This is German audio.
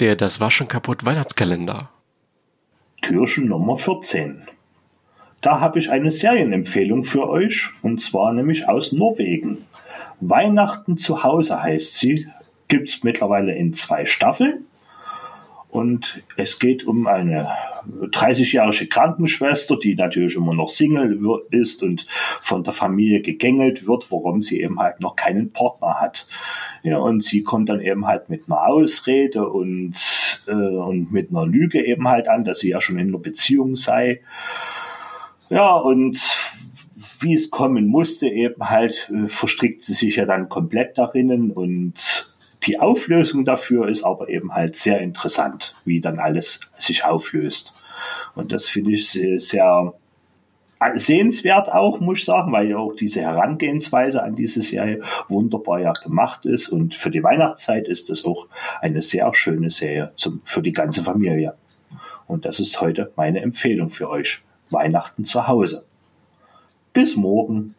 Der Das Waschen kaputt Weihnachtskalender. Türchen Nummer 14. Da habe ich eine Serienempfehlung für euch und zwar nämlich aus Norwegen. Weihnachten zu Hause heißt sie. Gibt's mittlerweile in zwei Staffeln. Und es geht um eine 30-jährige Krankenschwester, die natürlich immer noch Single ist und von der Familie gegängelt wird, warum sie eben halt noch keinen Partner hat. Ja, und sie kommt dann eben halt mit einer Ausrede und, äh, und mit einer Lüge eben halt an, dass sie ja schon in einer Beziehung sei. Ja, und wie es kommen musste, eben halt äh, verstrickt sie sich ja dann komplett darin und die Auflösung dafür ist aber eben halt sehr interessant, wie dann alles sich auflöst. Und das finde ich sehr sehenswert auch, muss ich sagen, weil ja auch diese Herangehensweise an diese Serie wunderbar ja gemacht ist. Und für die Weihnachtszeit ist das auch eine sehr schöne Serie zum, für die ganze Familie. Und das ist heute meine Empfehlung für euch. Weihnachten zu Hause. Bis morgen.